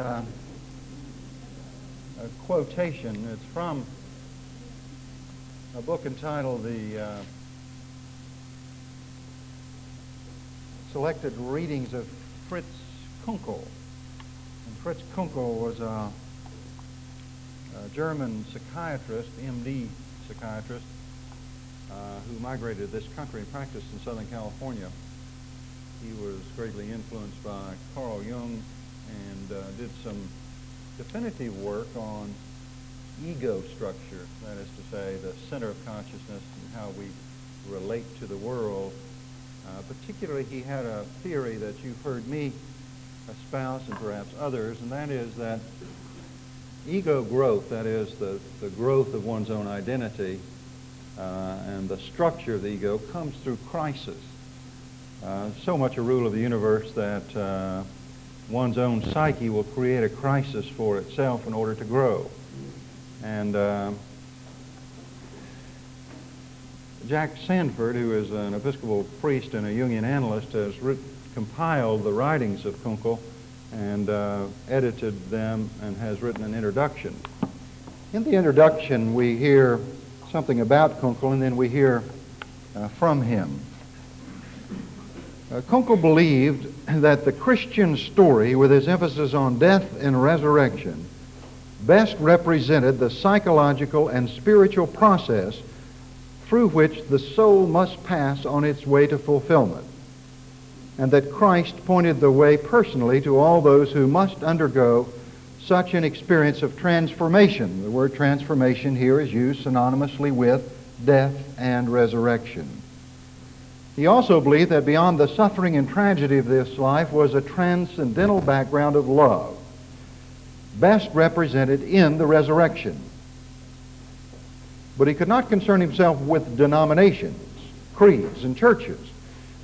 uh, a quotation. It's from a book entitled The uh, Selected Readings of Fritz Kunkel. And Fritz Kunkel was a, a German psychiatrist, MD psychiatrist, uh, who migrated to this country and practiced in Southern California. He was greatly influenced by Carl Jung and uh, did some definitive work on ego structure, that is to say, the center of consciousness and how we relate to the world. Uh, particularly, he had a theory that you've heard me espouse and perhaps others, and that is that ego growth, that is, the, the growth of one's own identity uh, and the structure of the ego, comes through crisis. Uh, so much a rule of the universe that uh, one's own psyche will create a crisis for itself in order to grow. And uh, Jack Sanford, who is an Episcopal priest and a Jungian analyst, has compiled the writings of Kunkel and uh, edited them and has written an introduction. In the introduction, we hear something about Kunkel and then we hear uh, from him. Uh, Kunkel believed that the Christian story, with its emphasis on death and resurrection, best represented the psychological and spiritual process through which the soul must pass on its way to fulfillment, and that Christ pointed the way personally to all those who must undergo such an experience of transformation. The word transformation here is used synonymously with death and resurrection. He also believed that beyond the suffering and tragedy of this life was a transcendental background of love, best represented in the resurrection. But he could not concern himself with denominations, creeds, and churches,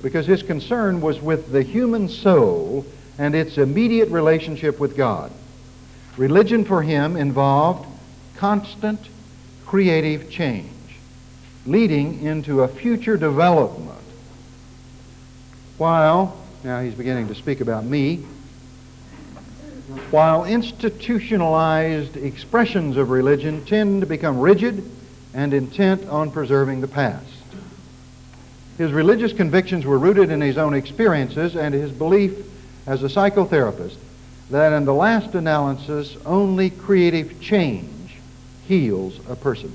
because his concern was with the human soul and its immediate relationship with God. Religion for him involved constant creative change, leading into a future development. While, now he's beginning to speak about me, while institutionalized expressions of religion tend to become rigid and intent on preserving the past. His religious convictions were rooted in his own experiences and his belief as a psychotherapist that in the last analysis, only creative change heals a person.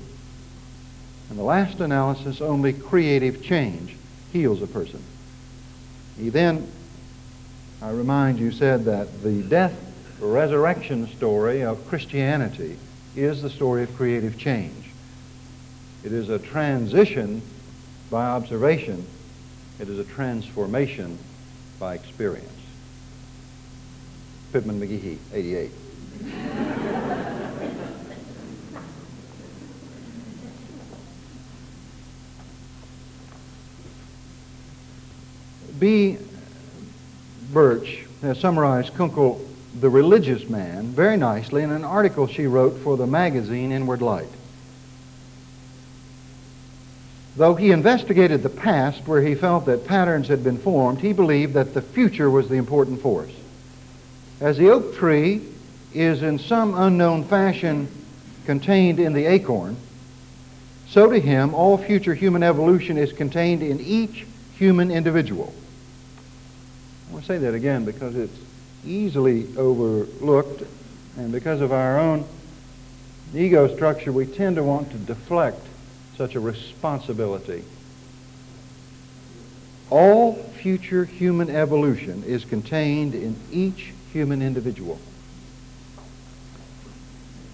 In the last analysis, only creative change heals a person. He then, I remind you, said that the death resurrection story of Christianity is the story of creative change. It is a transition by observation. It is a transformation by experience. Pittman McGehee, 88. B. Birch has summarized Kunkel, the religious man, very nicely in an article she wrote for the magazine Inward Light. Though he investigated the past where he felt that patterns had been formed, he believed that the future was the important force. As the oak tree is in some unknown fashion contained in the acorn, so to him all future human evolution is contained in each human individual. I want to say that again because it's easily overlooked, and because of our own ego structure, we tend to want to deflect such a responsibility. All future human evolution is contained in each human individual.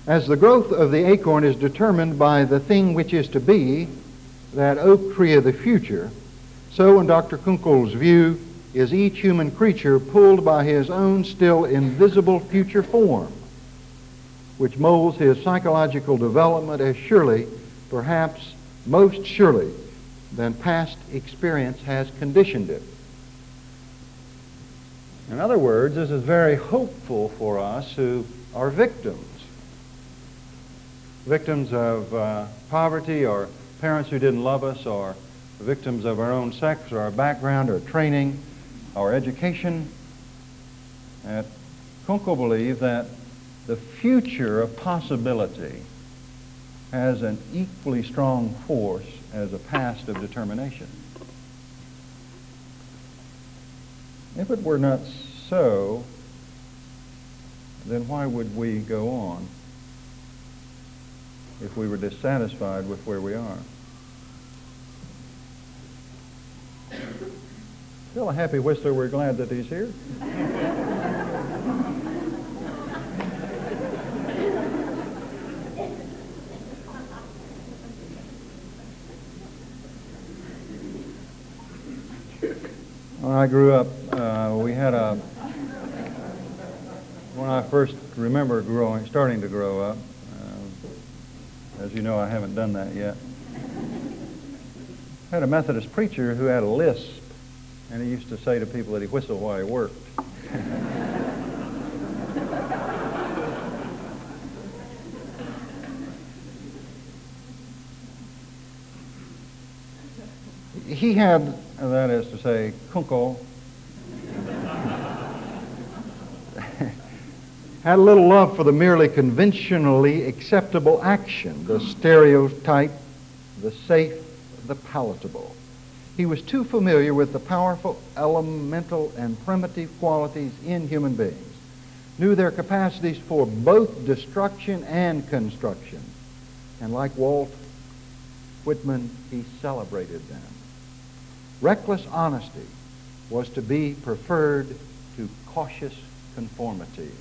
As the growth of the acorn is determined by the thing which is to be, that oak tree of the future, so in Dr. Kunkel's view is each human creature pulled by his own still invisible future form, which molds his psychological development as surely, perhaps most surely, than past experience has conditioned it. In other words, this is very hopeful for us who are victims. Victims of uh, poverty or parents who didn't love us or victims of our own sex or our background or training, our education. At Kunkel believe that the future of possibility has an equally strong force as a past of determination. If it were not so, then why would we go on if we were dissatisfied with where we are? Still a happy whistler, we're glad that he's here. when I grew up, uh, we had a, when I first remember growing, starting to grow up, uh, as you know, I haven't done that yet, I had a Methodist preacher who had a lisp and he used to say to people that he whistled while he worked. he had, that is to say, Kunkel, had a little love for the merely conventionally acceptable action, the stereotype, the safe, the palatable. He was too familiar with the powerful, elemental, and primitive qualities in human beings, knew their capacities for both destruction and construction. And like Walt Whitman, he celebrated them. Reckless honesty was to be preferred to cautious conformity.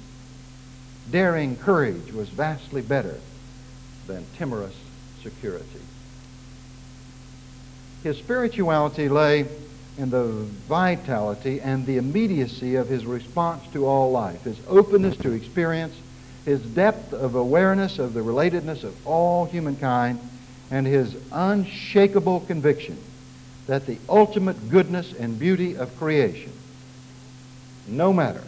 Daring courage was vastly better than timorous security. His spirituality lay in the vitality and the immediacy of his response to all life, his openness to experience, his depth of awareness of the relatedness of all humankind, and his unshakable conviction that the ultimate goodness and beauty of creation, no matter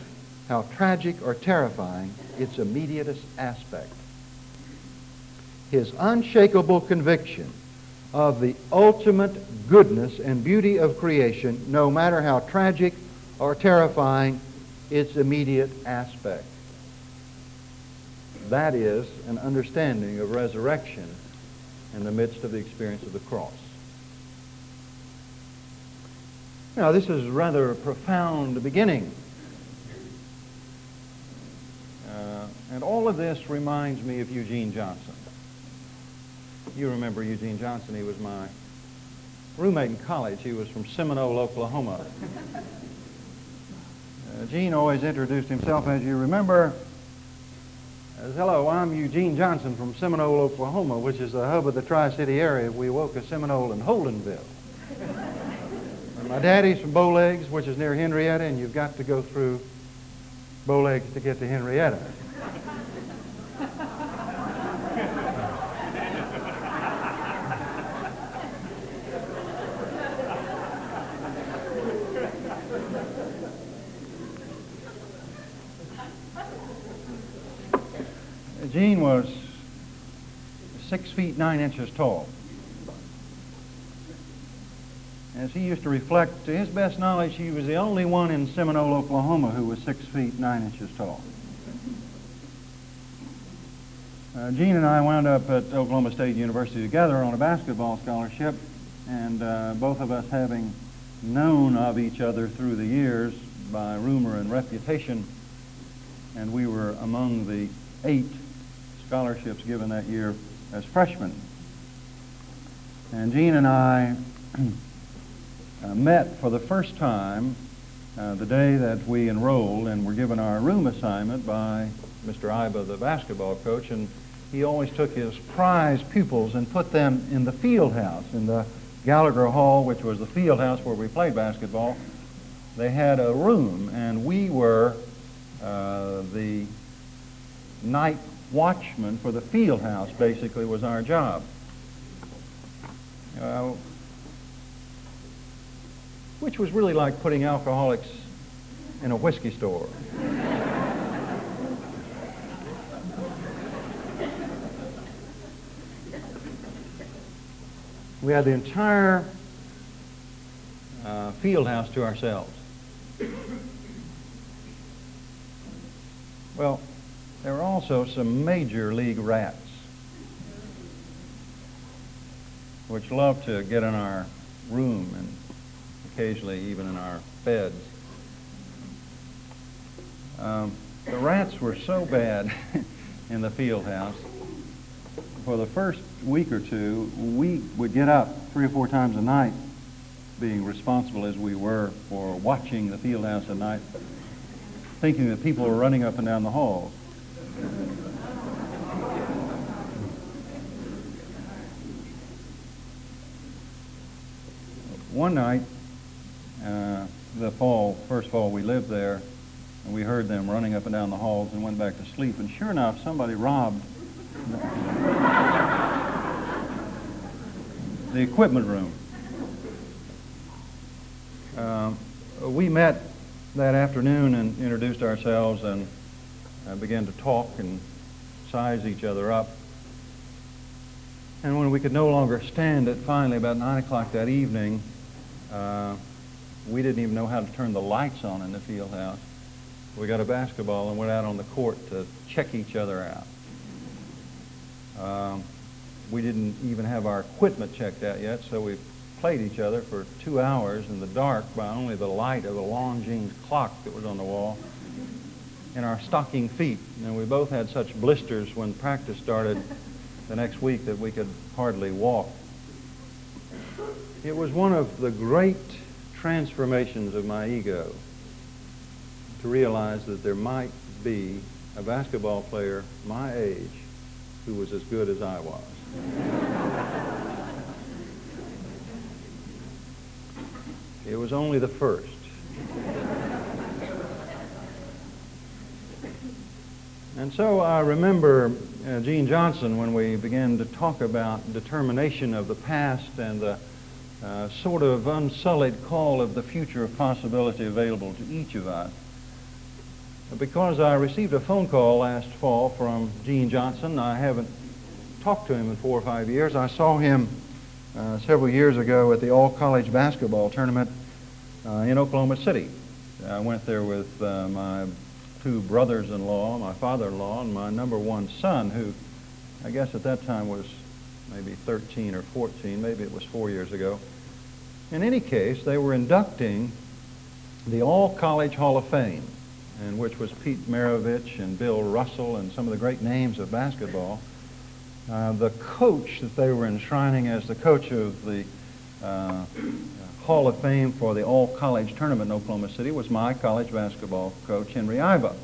how tragic or terrifying its immediatest aspect, his unshakable conviction of the ultimate goodness and beauty of creation, no matter how tragic or terrifying its immediate aspect. That is an understanding of resurrection in the midst of the experience of the cross. Now, this is rather a profound beginning. Uh, and all of this reminds me of Eugene Johnson. You remember Eugene Johnson. He was my roommate in college. He was from Seminole, Oklahoma. Uh, Gene always introduced himself, as you remember, as, hello, I'm Eugene Johnson from Seminole, Oklahoma, which is the hub of the Tri-City area. Wewoka Seminole in Holdenville. my daddy's from Bowlegs, which is near Henryetta, and you've got to go through Bowlegs to get to Henryetta. Gene was six feet nine inches tall. As he used to reflect, to his best knowledge, he was the only one in Seminole, Oklahoma who was six feet nine inches tall. Uh, Gene and I wound up at Oklahoma State University together on a basketball scholarship, and uh, both of us having known of each other through the years by rumor and reputation, and we were among the eight scholarships given that year as freshmen. And Gene and I uh, met for the first time uh, the day that we enrolled and were given our room assignment by Mr. Iba, the basketball coach, and he always took his prize pupils and put them in the field house, in the Gallagher Hall, which was the field house where we played basketball. They had a room, and we were uh, the night watchman for the field house, basically, was our job. Uh, which was really like putting alcoholics in a whiskey store. we had the entire uh, field house to ourselves. Well, there were also some major league rats, which loved to get in our room and occasionally even in our beds. Um, the rats were so bad in the field house. For the first week or two, we would get up three or four times a night, being responsible as we were for watching the field house at night, thinking that people were running up and down the halls. One night, uh, the fall, first fall we lived there, and we heard them running up and down the halls and went back to sleep. And sure enough, somebody robbed the equipment room. Uh, we met that afternoon and introduced ourselves and uh, began to talk and size each other up. And when we could no longer stand it, finally, about 9 o'clock that evening, uh, we didn't even know how to turn the lights on in the field house. We got a basketball and went out on the court to check each other out. Um, we didn't even have our equipment checked out yet, so we played each other for two hours in the dark by only the light of a Longines clock that was on the wall in our stocking feet. And we both had such blisters when practice started the next week that we could hardly walk. It was one of the great transformations of my ego to realize that there might be a basketball player my age who was as good as I was. it was only the first. And so I remember uh, Gene Johnson when we began to talk about determination of the past and the uh, sort of unsullied call of the future of possibility available to each of us because I received a phone call last fall from Gene Johnson. I haven't talked to him in four or five years. I saw him uh, several years ago at the all-college basketball tournament uh, in Oklahoma City. I went there with uh, my two brothers-in-law, my father-in-law, and my number one son, who I guess at that time was maybe 13 or 14, maybe it was four years ago. In any case, they were inducting the All-College Hall of Fame and which was Pete Maravich and Bill Russell and some of the great names of basketball. Uh, the coach that they were enshrining as the coach of the uh, Hall of Fame for the all-college tournament in Oklahoma City was my college basketball coach, Henry Iba.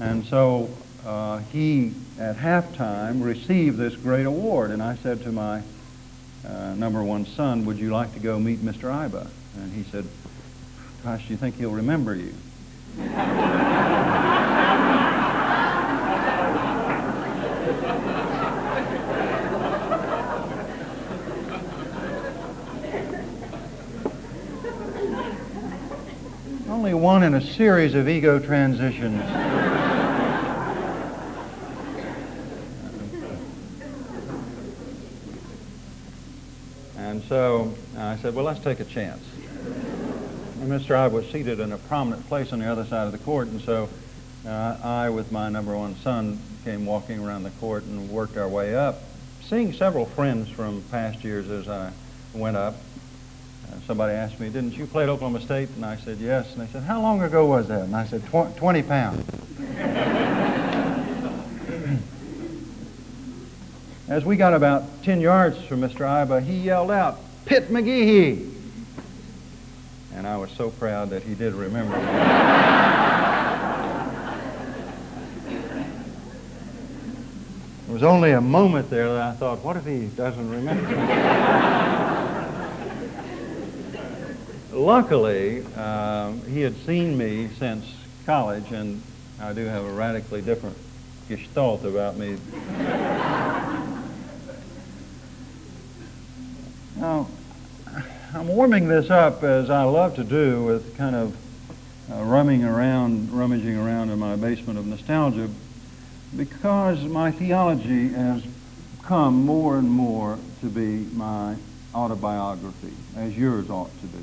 And so uh, he, at halftime, received this great award. And I said to my uh, number one son, would you like to go meet Mr. Iba? And he said, gosh, do you think he'll remember you? Only one in a series of ego transitions. and so I said, well, let's take a chance. Mr. Iba was seated in a prominent place on the other side of the court, and so uh, I, with my number one son, came walking around the court and worked our way up, seeing several friends from past years as I went up. Somebody asked me, didn't you play at Oklahoma State? And I said, yes. And they said, how long ago was that? And I said, 20 pounds. As we got about 10 yards from Mr. Iba, he yelled out, Pitt McGehee! and I was so proud that he did remember me. It was only a moment there that I thought, what if he doesn't remember? Luckily, uh, he had seen me since college, and I do have a radically different gestalt about me. now, I'm warming this up as I love to do with kind of uh, rumming around, rummaging around in my basement of nostalgia because my theology has come more and more to be my autobiography, as yours ought to be.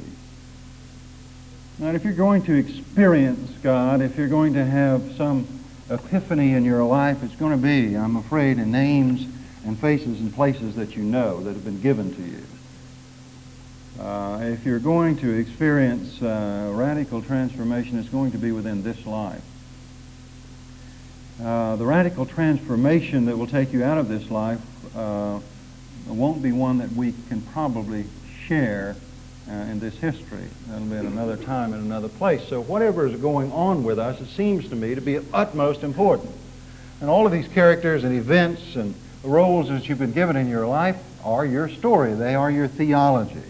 And if you're going to experience God, if you're going to have some epiphany in your life, it's going to be, I'm afraid, in names and faces and places that you know that have been given to you. Uh, if you're going to experience uh, radical transformation, it's going to be within this life. Uh, the radical transformation that will take you out of this life uh, won't be one that we can probably share uh, in this history. That'll be at another time in another place. So whatever is going on with us, it seems to me to be of utmost importance. And all of these characters and events and roles that you've been given in your life are your story. They are your theology.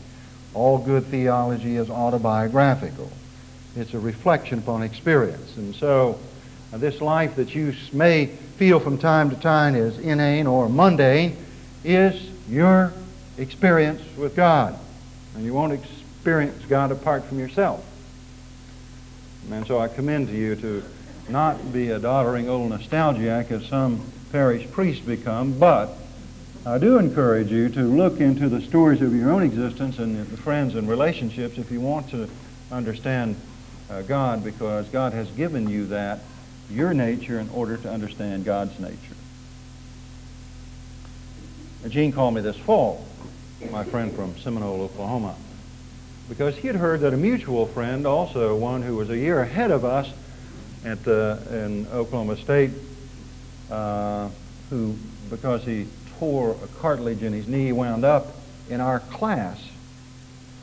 All good theology is autobiographical. It's a reflection upon experience. And so uh, this life that you may feel from time to time is inane or mundane is your experience with God. And you won't experience God apart from yourself. And so I commend to you to not be a doddering old nostalgiac as some parish priests become, but I do encourage you to look into the stories of your own existence and the friends and relationships if you want to understand uh, God, because God has given you that, your nature, in order to understand God's nature. Gene called me this fall my friend from Seminole, Oklahoma, because he had heard that a mutual friend, also one who was a year ahead of us at in Oklahoma State, uh, who, because he tore a cartilage in his knee, wound up in our class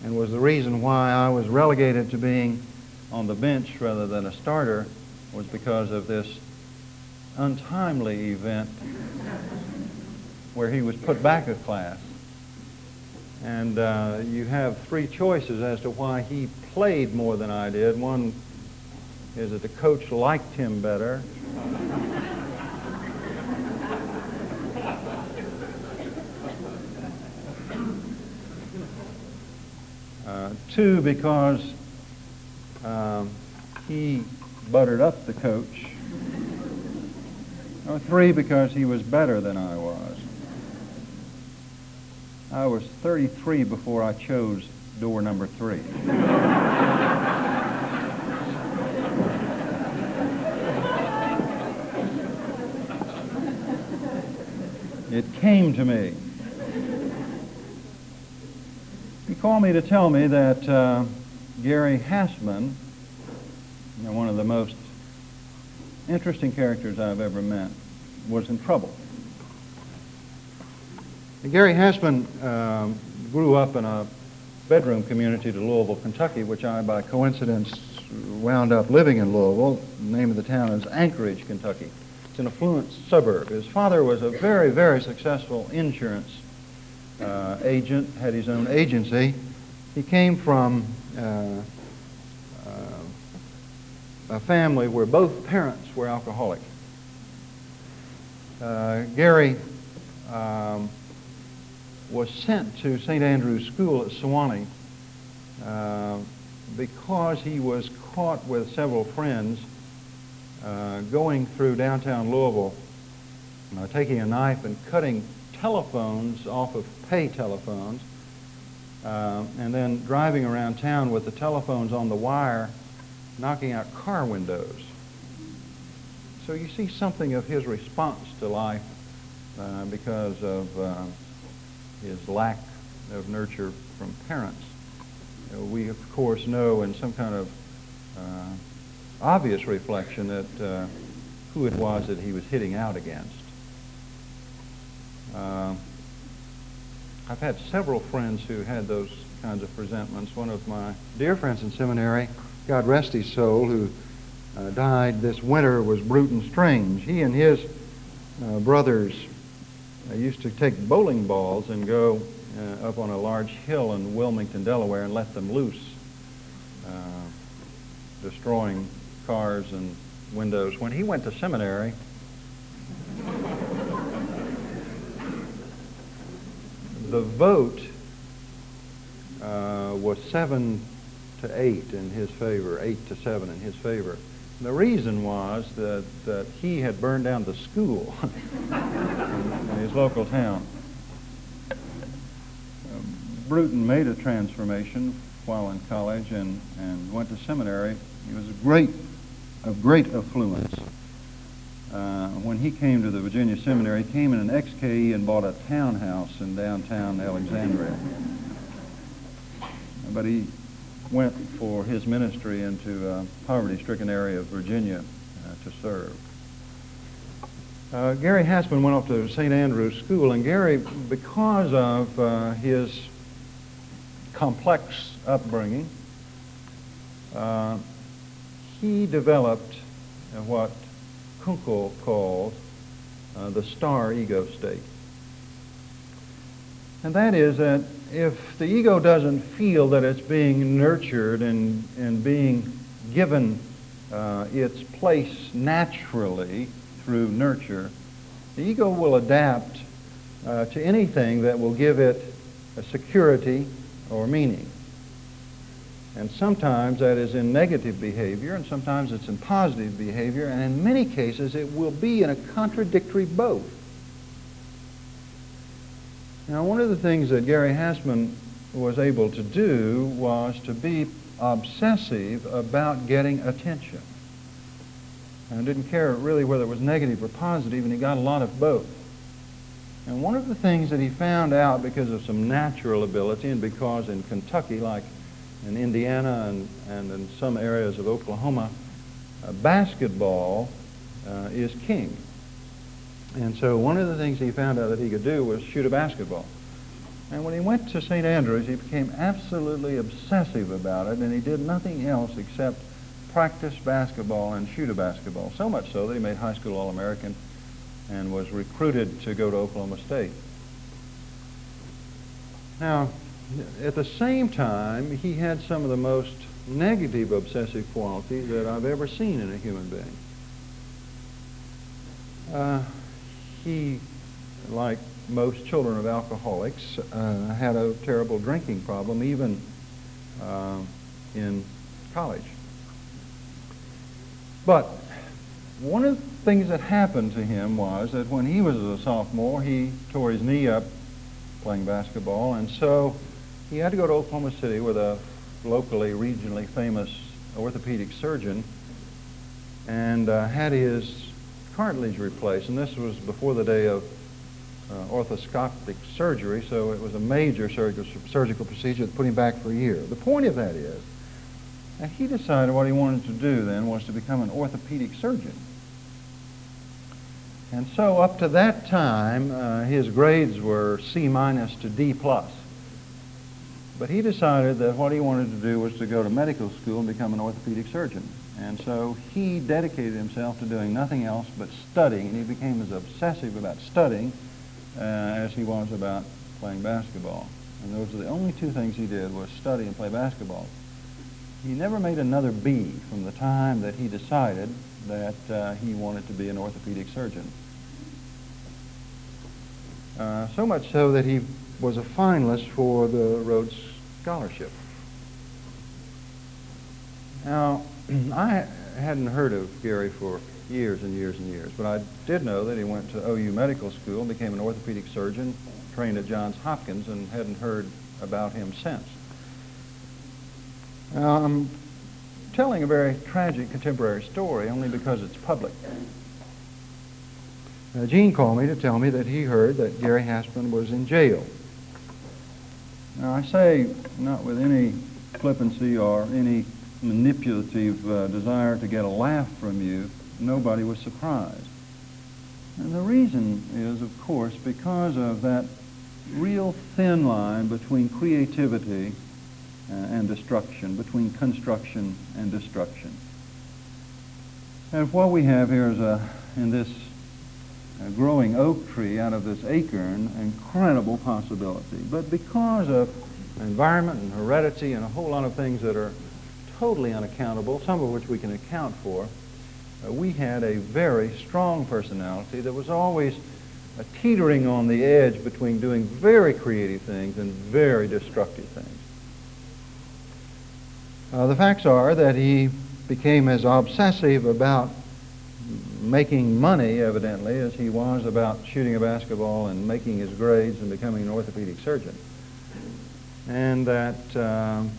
and was the reason why I was relegated to being on the bench rather than a starter was because of this untimely event where he was put back a class. And uh, you have three choices as to why he played more than I did. One is that the coach liked him better. Uh, two, because um, he buttered up the coach. Or three, because he was better than I was. I was 33 before I chose door number three. it came to me. He called me to tell me that uh, Gary Hassman, one of the most interesting characters I've ever met, was in trouble. Gary Hassman um, grew up in a bedroom community to Louisville, Kentucky, which I, by coincidence, wound up living in Louisville. The name of the town is Anchorage, Kentucky. It's an affluent suburb. His father was a very, very successful insurance uh, agent, had his own agency. He came from uh, uh, a family where both parents were alcoholic. Uh, Gary um, was sent to St. Andrew's School at Sewanee uh, because he was caught with several friends uh, going through downtown Louisville, uh, taking a knife and cutting telephones off of pay telephones, uh, and then driving around town with the telephones on the wire, knocking out car windows. So you see something of his response to life uh, because of uh, is lack of nurture from parents. You know, we, of course, know in some kind of uh, obvious reflection that uh, who it was that he was hitting out against. Uh, I've had several friends who had those kinds of presentments. One of my dear friends in seminary, God rest his soul, who uh, died this winter, was Bruton Strange. He and his uh, brothers I used to take bowling balls and go uh, up on a large hill in Wilmington, Delaware, and let them loose, uh, destroying cars and windows. When he went to seminary, the vote uh, was seven to eight in his favor, eight to seven in his favor. The reason was that, that he had burned down the school in his local town. Um, Bruton made a transformation while in college and, and went to seminary. He was great, of great affluence. Uh, when he came to the Virginia Seminary, he came in an XKE and bought a townhouse in downtown Alexandria. But he went for his ministry into a poverty-stricken area of Virginia uh, to serve. Uh, Gary Haspin went off to St. Andrew's School, and Gary, because of uh, his complex upbringing, uh, he developed what Kunkel called uh, the star ego state. And that is that if the ego doesn't feel that it's being nurtured and, and being given uh, its place naturally through nurture, the ego will adapt uh, to anything that will give it a security or meaning. And sometimes that is in negative behavior, and sometimes it's in positive behavior, and in many cases it will be in a contradictory both. Now, one of the things that Gary Hassman was able to do was to be obsessive about getting attention. And didn't care really whether it was negative or positive, and he got a lot of both. And one of the things that he found out because of some natural ability and because in Kentucky, like in Indiana and, and in some areas of Oklahoma, uh, basketball uh, is king. And so one of the things he found out that he could do was shoot a basketball. And when he went to St. Andrews, he became absolutely obsessive about it, and he did nothing else except practice basketball and shoot a basketball. So much so that he made high school All-American and was recruited to go to Oklahoma State. Now, at the same time, he had some of the most negative obsessive qualities that I've ever seen in a human being. Uh, he, like most children of alcoholics, uh, had a terrible drinking problem, even uh, in college. But one of the things that happened to him was that when he was a sophomore, he tore his knee up playing basketball, and so he had to go to Oklahoma City with a locally, regionally famous orthopedic surgeon and uh, had his cartilage replaced. And this was before the day of uh, orthoscopic surgery, so it was a major surgical, surgical procedure that put him back for a year. The point of that is that he decided what he wanted to do then was to become an orthopedic surgeon. And so up to that time, uh, his grades were C minus to D plus. But he decided that what he wanted to do was to go to medical school and become an orthopedic surgeon. And so he dedicated himself to doing nothing else but studying, and he became as obsessive about studying uh, as he was about playing basketball. And those are the only two things he did was study and play basketball. He never made another B from the time that he decided that uh, he wanted to be an orthopedic surgeon. Uh, so much so that he was a finalist for the Rhodes Scholarship. Now, I hadn't heard of Gary for years and years and years, but I did know that he went to OU Medical School, and became an orthopedic surgeon, trained at Johns Hopkins, and hadn't heard about him since. Now, I'm telling a very tragic contemporary story only because it's public. Uh, Gene called me to tell me that he heard that Gary Haspin was in jail. Now, I say not with any flippancy or any manipulative uh, desire to get a laugh from you, nobody was surprised. And the reason is, of course, because of that real thin line between creativity uh, and destruction, between construction and destruction. And what we have here is a, in this uh, growing oak tree out of this acorn, incredible possibility. But because of environment and heredity and a whole lot of things that are totally unaccountable, some of which we can account for, uh, we had a very strong personality that was always uh, teetering on the edge between doing very creative things and very destructive things. Uh, the facts are that he became as obsessive about making money, evidently, as he was about shooting a basketball and making his grades and becoming an orthopedic surgeon. And that um,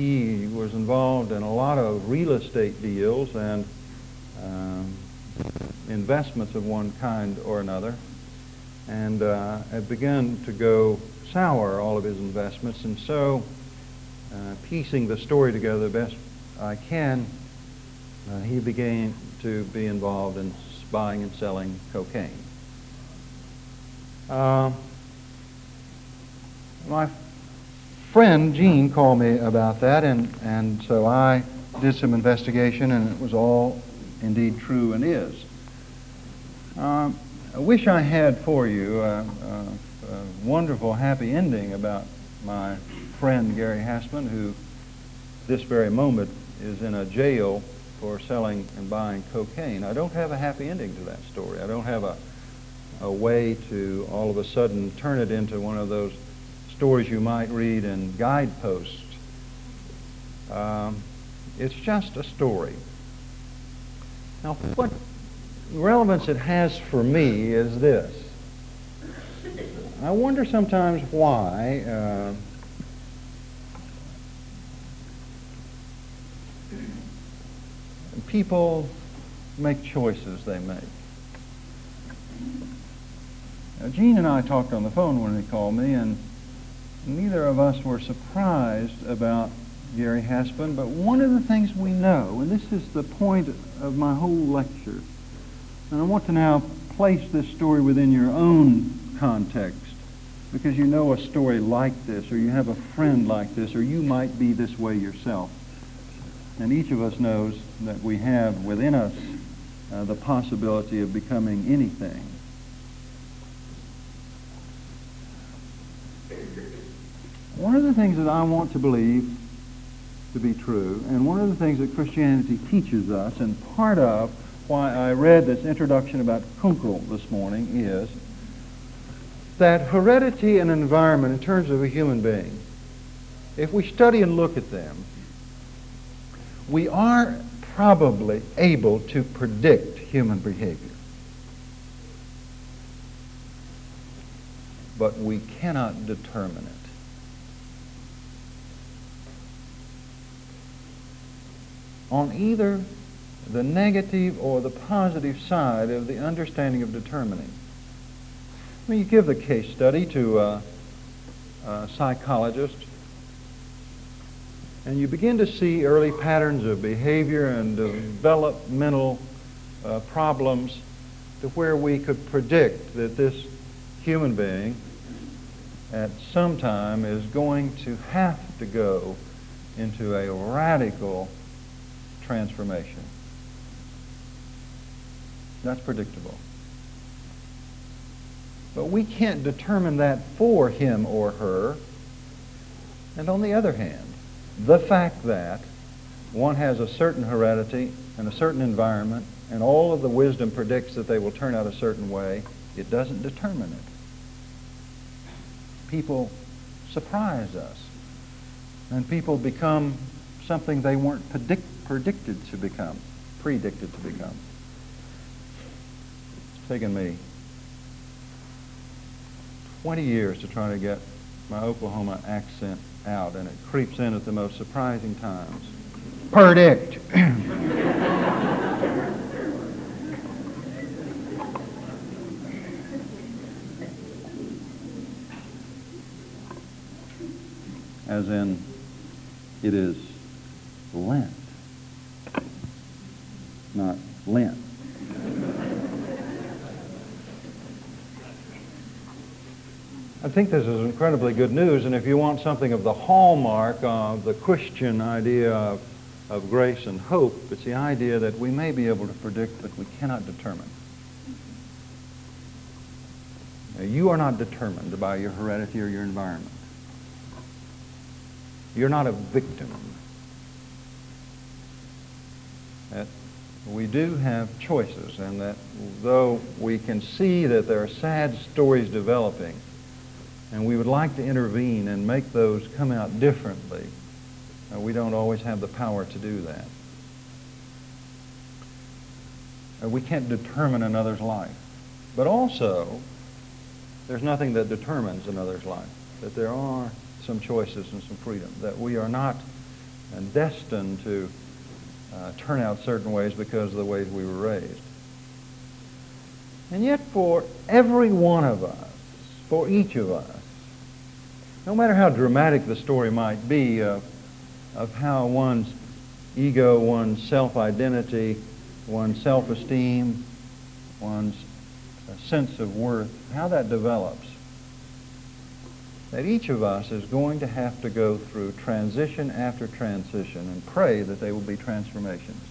he was involved in a lot of real estate deals and um, investments of one kind or another, and uh, had begun to go sour all of his investments. And so, uh, piecing the story together the best I can, uh, he began to be involved in buying and selling cocaine. Uh, my friend Gene called me about that, and, and so I did some investigation, and it was all indeed true and is. Uh, I wish I had for you a, a, a, wonderful, happy ending about my friend Gary Haspman, who this very moment is in a jail for selling and buying cocaine. I don't have a happy ending to that story. I don't have a, a way to all of a sudden turn it into one of those stories you might read in guideposts. Um, it's just a story. Now, what relevance it has for me is this. I wonder sometimes why uh, people make choices they make. Now, Gene and I talked on the phone when he called me, and neither of us were surprised about Gary Haspman, but one of the things we know, and this is the point of my whole lecture, and I want to now place this story within your own context, because you know a story like this, or you have a friend like this, or you might be this way yourself. And each of us knows that we have within us uh, the possibility of becoming anything. One of the things that I want to believe to be true, and one of the things that Christianity teaches us, and part of why I read this introduction about Kunkel this morning is that heredity and environment in terms of a human being, if we study and look at them, we are probably able to predict human behavior. But we cannot determine it. On either the negative or the positive side of the understanding of determining. I mean, you give the case study to a, a psychologist and you begin to see early patterns of behavior and developmental uh, problems to where we could predict that this human being at some time is going to have to go into a radical transformation. That's predictable. But we can't determine that for him or her. And on the other hand, the fact that one has a certain heredity and a certain environment, and all of the wisdom predicts that they will turn out a certain way, it doesn't determine it. People surprise us, and people become something they weren't predict, predicted to become, predicted to become. It's taken me 20 years to try to get my Oklahoma accent out, and it creeps in at the most surprising times. Predict. As in, it is Lent, Lent. I think this is incredibly good news, and if you want something of the hallmark of the Christian idea of, of grace and hope, it's the idea that we may be able to predict, but we cannot determine. Now, you are not determined by your heredity or your environment. You're not a victim. We do have choices, and that though we can see that there are sad stories developing, and we would like to intervene and make those come out differently. Uh, we don't always have the power to do that. Uh, we can't determine another's life. But also, there's nothing that determines another's life. That there are some choices and some freedom. That we are not and destined to uh, turn out certain ways because of the ways we were raised. And yet for every one of us, for each of us, no matter how dramatic the story might be of, of how one's ego, one's self-identity, one's self-esteem, one's sense of worth, how that develops, that each of us is going to have to go through transition after transition and pray that they will be transformations.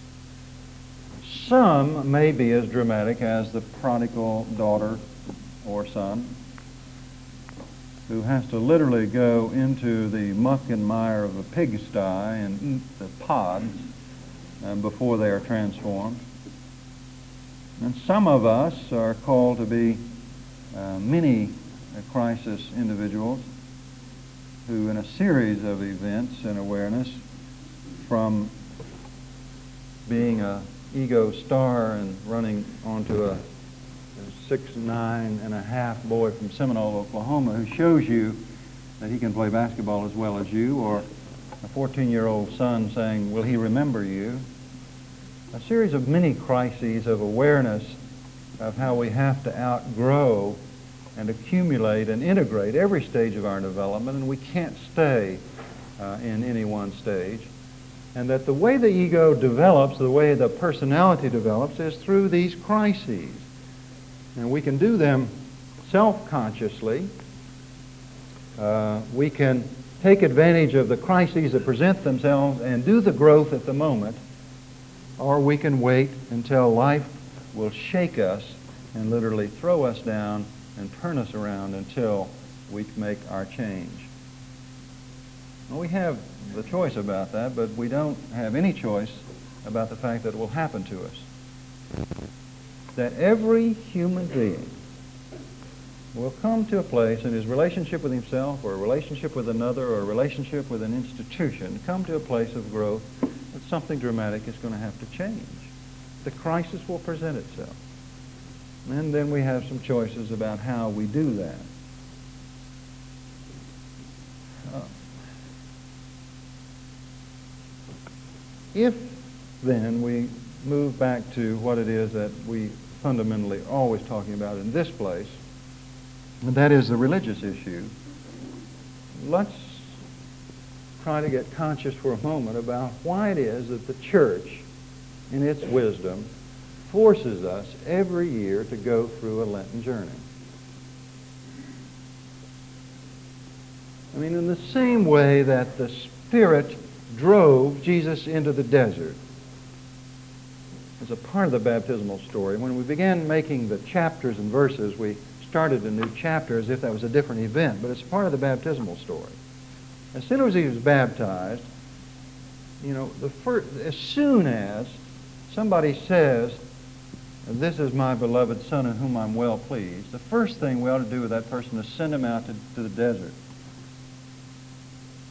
Some may be as dramatic as the prodigal daughter or son who has to literally go into the muck and mire of a pigsty and eat the pods um, before they are transformed. And some of us are called to be uh, mini crisis individuals who, in a series of events and awareness, from being a ego star and running onto a six, nine and a half boy from Seminole, Oklahoma, who shows you that he can play basketball as well as you, or a 14-year-old son saying, will he remember you? A series of mini crises of awareness of how we have to outgrow and accumulate and integrate every stage of our development, and we can't stay uh, in any one stage. And that the way the ego develops, the way the personality develops, is through these crises. And we can do them self-consciously. Uh, we can take advantage of the crises that present themselves and do the growth at the moment, or we can wait until life will shake us and literally throw us down and turn us around until we make our change. Well, we have the choice about that, but we don't have any choice about the fact that it will happen to us that every human being will come to a place in his relationship with himself or a relationship with another or a relationship with an institution, come to a place of growth that something dramatic is going to have to change. The crisis will present itself. And then we have some choices about how we do that. Uh, if then we move back to what it is that we fundamentally are always talking about in this place, and that is the religious issue. Let's try to get conscious for a moment about why it is that the church, in its wisdom, forces us every year to go through a Lenten journey. I mean, in the same way that the Spirit drove Jesus into the desert, as a part of the baptismal story. When we began making the chapters and verses, we started a new chapter as if that was a different event, but it's part of the baptismal story. As soon as he was baptized, you know, the first, as soon as somebody says, this is my beloved son in whom I'm well pleased, the first thing we ought to do with that person is send him out to, to the desert.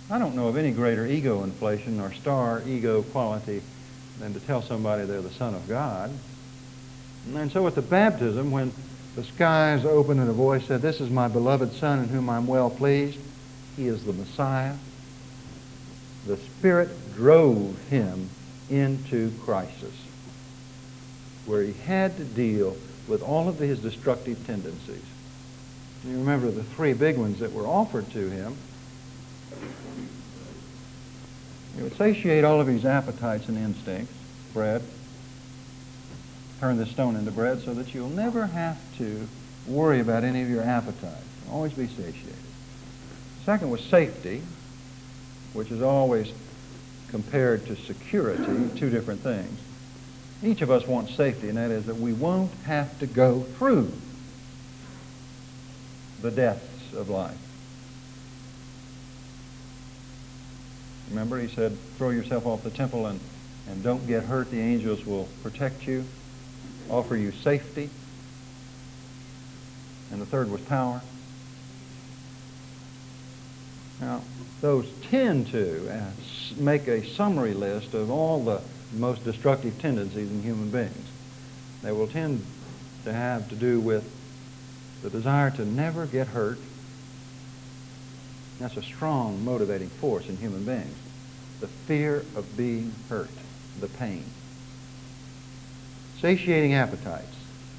I don't know of any greater ego inflation or star ego quality than to tell somebody they're the Son of God. And so at the baptism, when the skies opened and a voice said, This is my beloved Son in whom I'm well pleased, he is the Messiah, the Spirit drove him into crisis, where he had to deal with all of his destructive tendencies. You remember the three big ones that were offered to him it would satiate all of his appetites and instincts, bread. Turn this stone into bread so that you'll never have to worry about any of your appetites. Always be satiated. Second was safety, which is always compared to security, two different things. Each of us wants safety, and that is that we won't have to go through the deaths of life. Remember, he said, throw yourself off the temple and, and don't get hurt. The angels will protect you, offer you safety. And the third was power. Now, those tend to uh, make a summary list of all the most destructive tendencies in human beings. They will tend to have to do with the desire to never get hurt, that's a strong motivating force in human beings. the fear of being hurt, the pain. Satiating appetites,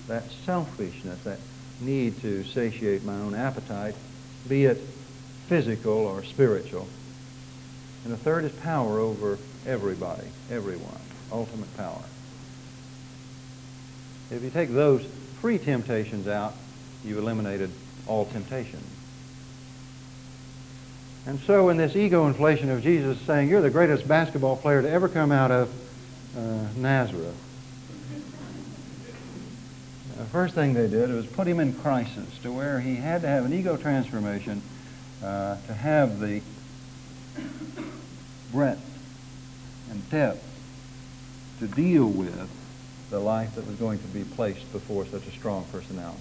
that selfishness, that need to satiate my own appetite, be it physical or spiritual. And the third is power over everybody, everyone, ultimate power. If you take those three temptations out, you've eliminated all temptation. And so in this ego inflation of Jesus saying, you're the greatest basketball player to ever come out of uh, Nazareth, the first thing they did was put him in crisis to where he had to have an ego transformation uh, to have the breadth and depth to deal with the life that was going to be placed before such a strong personality.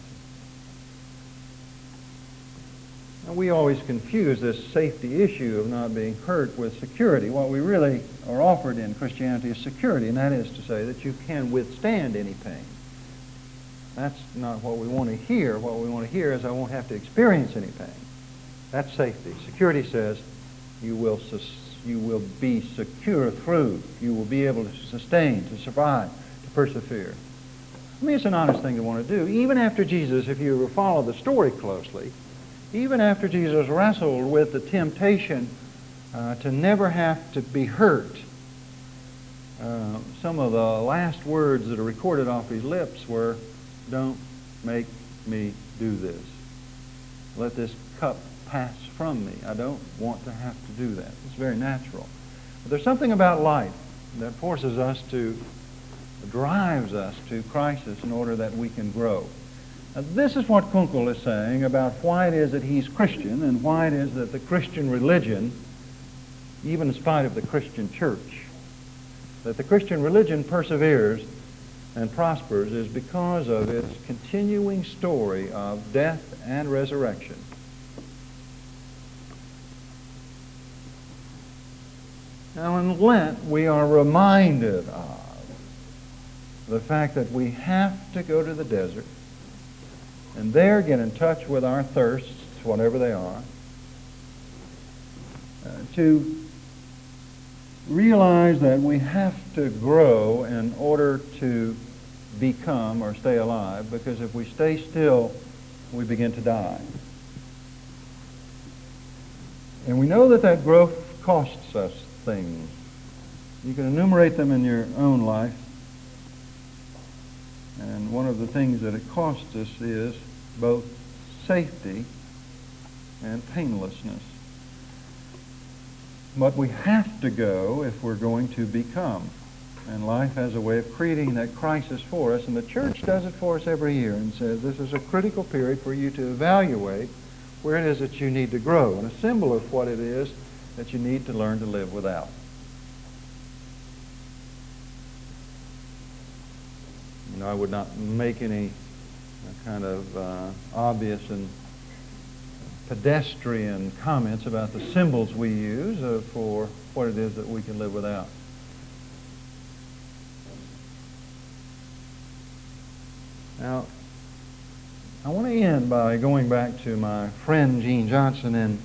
And we always confuse this safety issue of not being hurt with security. What we really are offered in Christianity is security, and that is to say that you can withstand any pain. That's not what we want to hear. What we want to hear is I won't have to experience any pain. That's safety. Security says you will, you will be secure through. You will be able to sustain, to survive, to persevere. I mean, it's an honest thing to want to do. Even after Jesus, if you follow the story closely, even after Jesus wrestled with the temptation uh, to never have to be hurt, uh, some of the last words that are recorded off his lips were, don't make me do this. Let this cup pass from me. I don't want to have to do that. Very natural. But there's something about life that forces us to, drives us to crisis in order that we can grow. Now, this is what Kunkel is saying about why it is that he's Christian and why it is that the Christian religion, even in spite of the Christian church, that the Christian religion perseveres and prospers is because of its continuing story of death and resurrection. Now, in Lent, we are reminded of the fact that we have to go to the desert and there get in touch with our thirsts, whatever they are, uh, to realize that we have to grow in order to become or stay alive because if we stay still, we begin to die. And we know that that growth costs us things. You can enumerate them in your own life. And one of the things that it costs us is both safety and painlessness. But we have to go if we're going to become. And life has a way of creating that crisis for us. And the church does it for us every year and says this is a critical period for you to evaluate where it is that you need to grow and a symbol of what it is that you need to learn to live without. You know, I would not make any kind of uh, obvious and pedestrian comments about the symbols we use uh, for what it is that we can live without. Now, I want to end by going back to my friend Gene Johnson and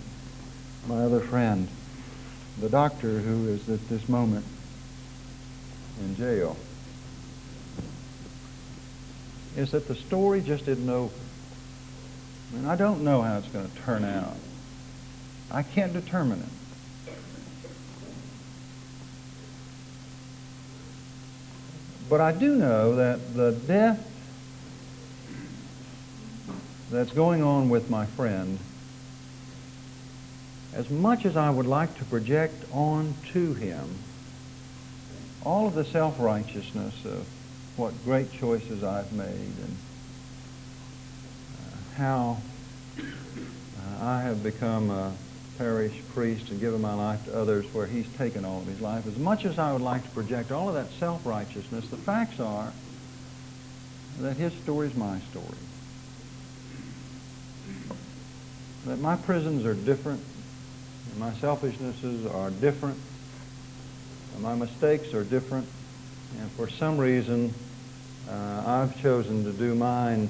my other friend, the doctor who is at this moment in jail. Is that the story just didn't know I mean, I don't know how it's going to turn out. I can't determine it. But I do know that the death that's going on with my friend, as much as I would like to project onto him all of the self-righteousness of what great choices I've made and how uh, I have become a parish priest and given my life to others where he's taken all of his life. As much as I would like to project all of that self-righteousness, the facts are that his story is my story. That my prisons are different, my selfishnesses are different, my mistakes are different, and for some reason uh, I've chosen to do mine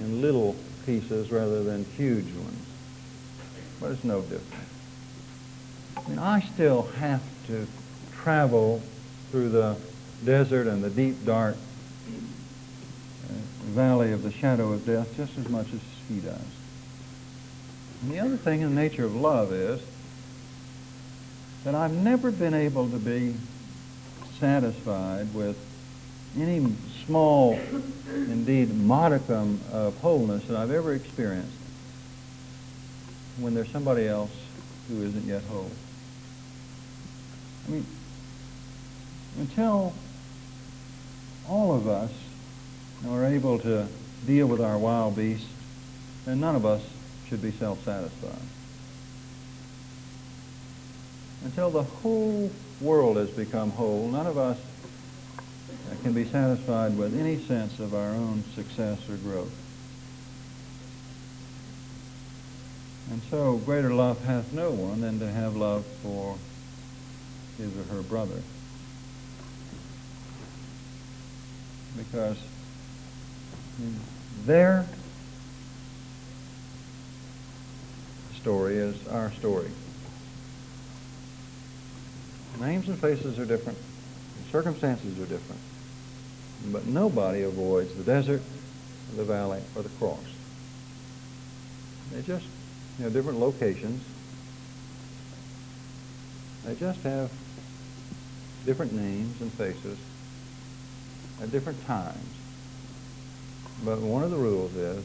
in little pieces rather than huge ones. But it's no different. I mean, I still have to travel through the desert and the deep, dark uh, valley of the shadow of death just as much as he does. And the other thing in the nature of love is that I've never been able to be satisfied with any small, indeed modicum of wholeness that I've ever experienced when there's somebody else who isn't yet whole. I mean, until all of us are able to deal with our wild beasts, then none of us should be self-satisfied. Until the whole world has become whole, none of us can be satisfied with any sense of our own success or growth. And so greater love hath no one than to have love for his or her brother. Because their story is our story. Names and faces are different. Circumstances are different. But nobody avoids the desert, the valley, or the cross. They just, you know, different locations. They just have different names and faces at different times. But one of the rules is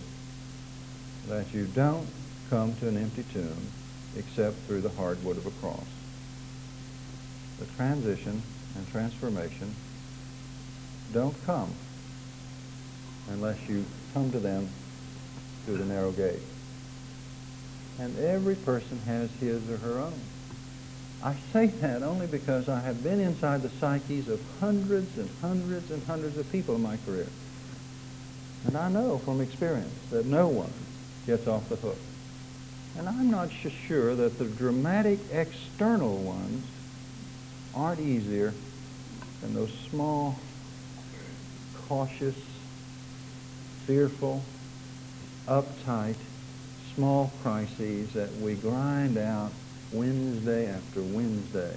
that you don't come to an empty tomb except through the hardwood of a cross. The transition and transformation don't come unless you come to them through the narrow gate. And every person has his or her own. I say that only because I have been inside the psyches of hundreds and hundreds and hundreds of people in my career. And I know from experience that no one gets off the hook. And I'm not sure that the dramatic external ones aren't easier than those small cautious, fearful, uptight, small crises that we grind out Wednesday after Wednesday.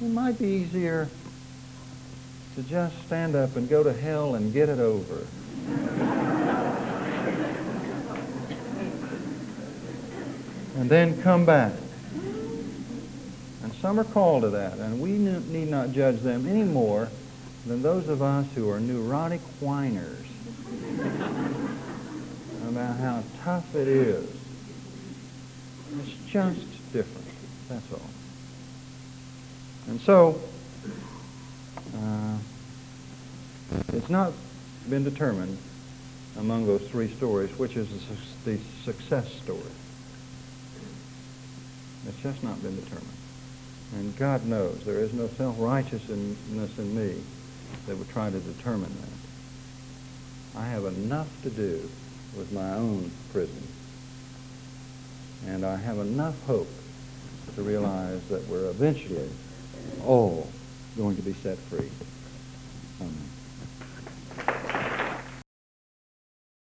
It might be easier to just stand up and go to hell and get it over. And then come back. And some are called to that, and we need not judge them any more than those of us who are neurotic whiners about how tough it is. It's just different. That's all. And so, uh, it's not been determined among those three stories which is the, the success story. It's just not been determined. And God knows there is no self-righteousness in me that would try to determine that. I have enough to do with my own prison. And I have enough hope to realize that we're eventually all going to be set free. Amen.